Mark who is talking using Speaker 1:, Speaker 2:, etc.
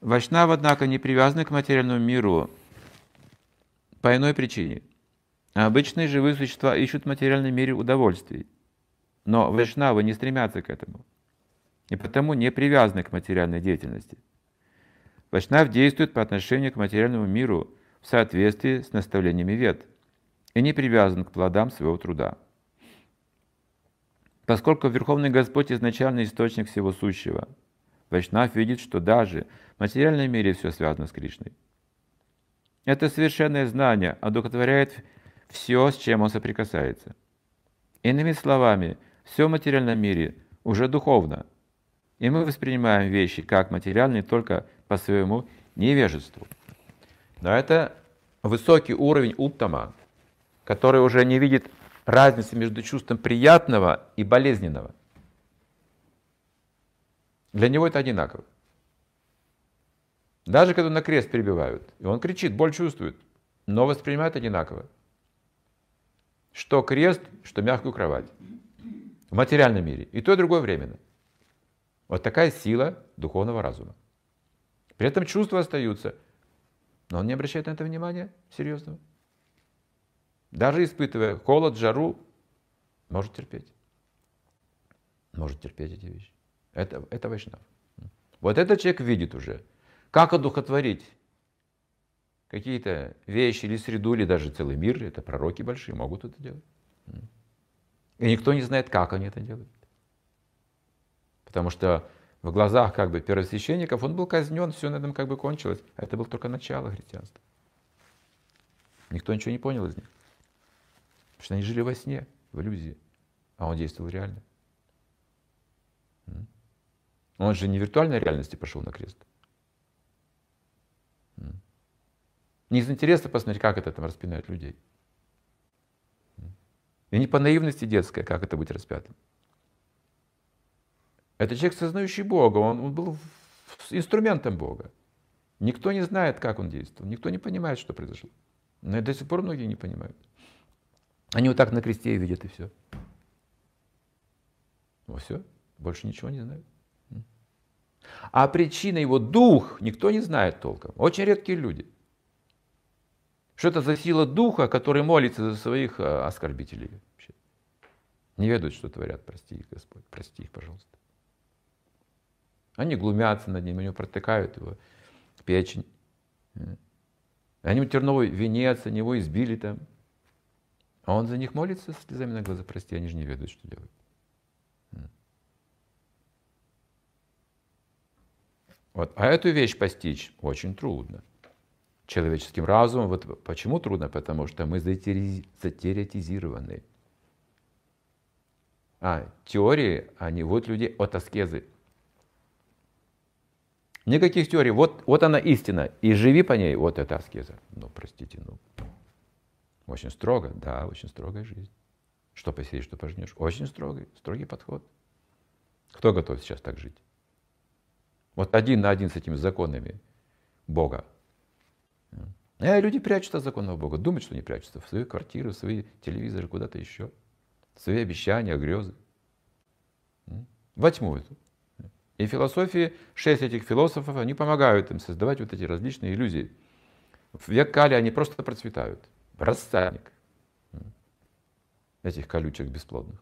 Speaker 1: Вайшнавы, однако, не привязаны к материальному миру по иной причине. Обычные живые существа ищут в материальном мире удовольствий, но вайшнавы не стремятся к этому, и потому не привязаны к материальной деятельности. Вайшнав действует по отношению к материальному миру в соответствии с наставлениями вед и не привязан к плодам своего труда. Поскольку Верховный Господь изначальный источник всего сущего, Вайшнав видит, что даже в материальном мире все связано с Кришной. Это совершенное знание одухотворяет все, с чем он соприкасается. Иными словами, все в материальном мире уже духовно, и мы воспринимаем вещи как материальные только по своему невежеству. Но это высокий уровень уттама, который уже не видит разницы между чувством приятного и болезненного. Для него это одинаково. Даже когда на крест перебивают, и он кричит, боль чувствует, но воспринимает одинаково. Что крест, что мягкую кровать. В материальном мире. И то, и другое временно. Вот такая сила духовного разума. При этом чувства остаются, но он не обращает на это внимания серьезного. Даже испытывая холод, жару, может терпеть. Может терпеть эти вещи. Это, это вайшнав. Вот этот человек видит уже, как одухотворить какие-то вещи или среду, или даже целый мир. Это пророки большие могут это делать. И никто не знает, как они это делают. Потому что в глазах как бы первосвященников он был казнен, все на этом как бы кончилось. А это было только начало христианства. Никто ничего не понял из них. Потому что они жили во сне, в иллюзии, а он действовал реально. Он же не в виртуальной реальности пошел на крест. Не из интереса посмотреть, как это там распинают людей. И не по наивности детской, как это быть распятым. Это человек, сознающий Бога, он, он был инструментом Бога. Никто не знает, как он действовал, никто не понимает, что произошло. Но и до сих пор многие не понимают. Они вот так на кресте видят и все. Вот все, больше ничего не знают. А причина его дух никто не знает толком. Очень редкие люди. Что это за сила духа, который молится за своих а, оскорбителей? Вообще? Не ведают, что творят. Прости их, Господь. Прости их, пожалуйста. Они глумятся над ним, они протыкают его печень. Они терновый венец, они его избили там. А он за них молится слезами на глаза, прости, они же не ведают, что делают. Вот. А эту вещь постичь очень трудно. Человеческим разумом, вот почему трудно? Потому что мы затериотизированы. А, теории, они вот люди от аскезы. Никаких теорий. Вот, вот она истина. И живи по ней. Вот это аскеза. Ну, простите, ну. Очень строго. Да, очень строгая жизнь. Что посеешь, что пожнешь. Очень строгий, строгий подход. Кто готов сейчас так жить? Вот один на один с этими законами Бога. А люди прячутся от законов Бога, думают, что не прячутся в свои квартиры, в свои телевизоры, куда-то еще, в свои обещания, грезы. Во тьму эту. И философии шесть этих философов, они помогают им создавать вот эти различные иллюзии. В век Кали они просто процветают. Рассадник этих колючек бесплодных.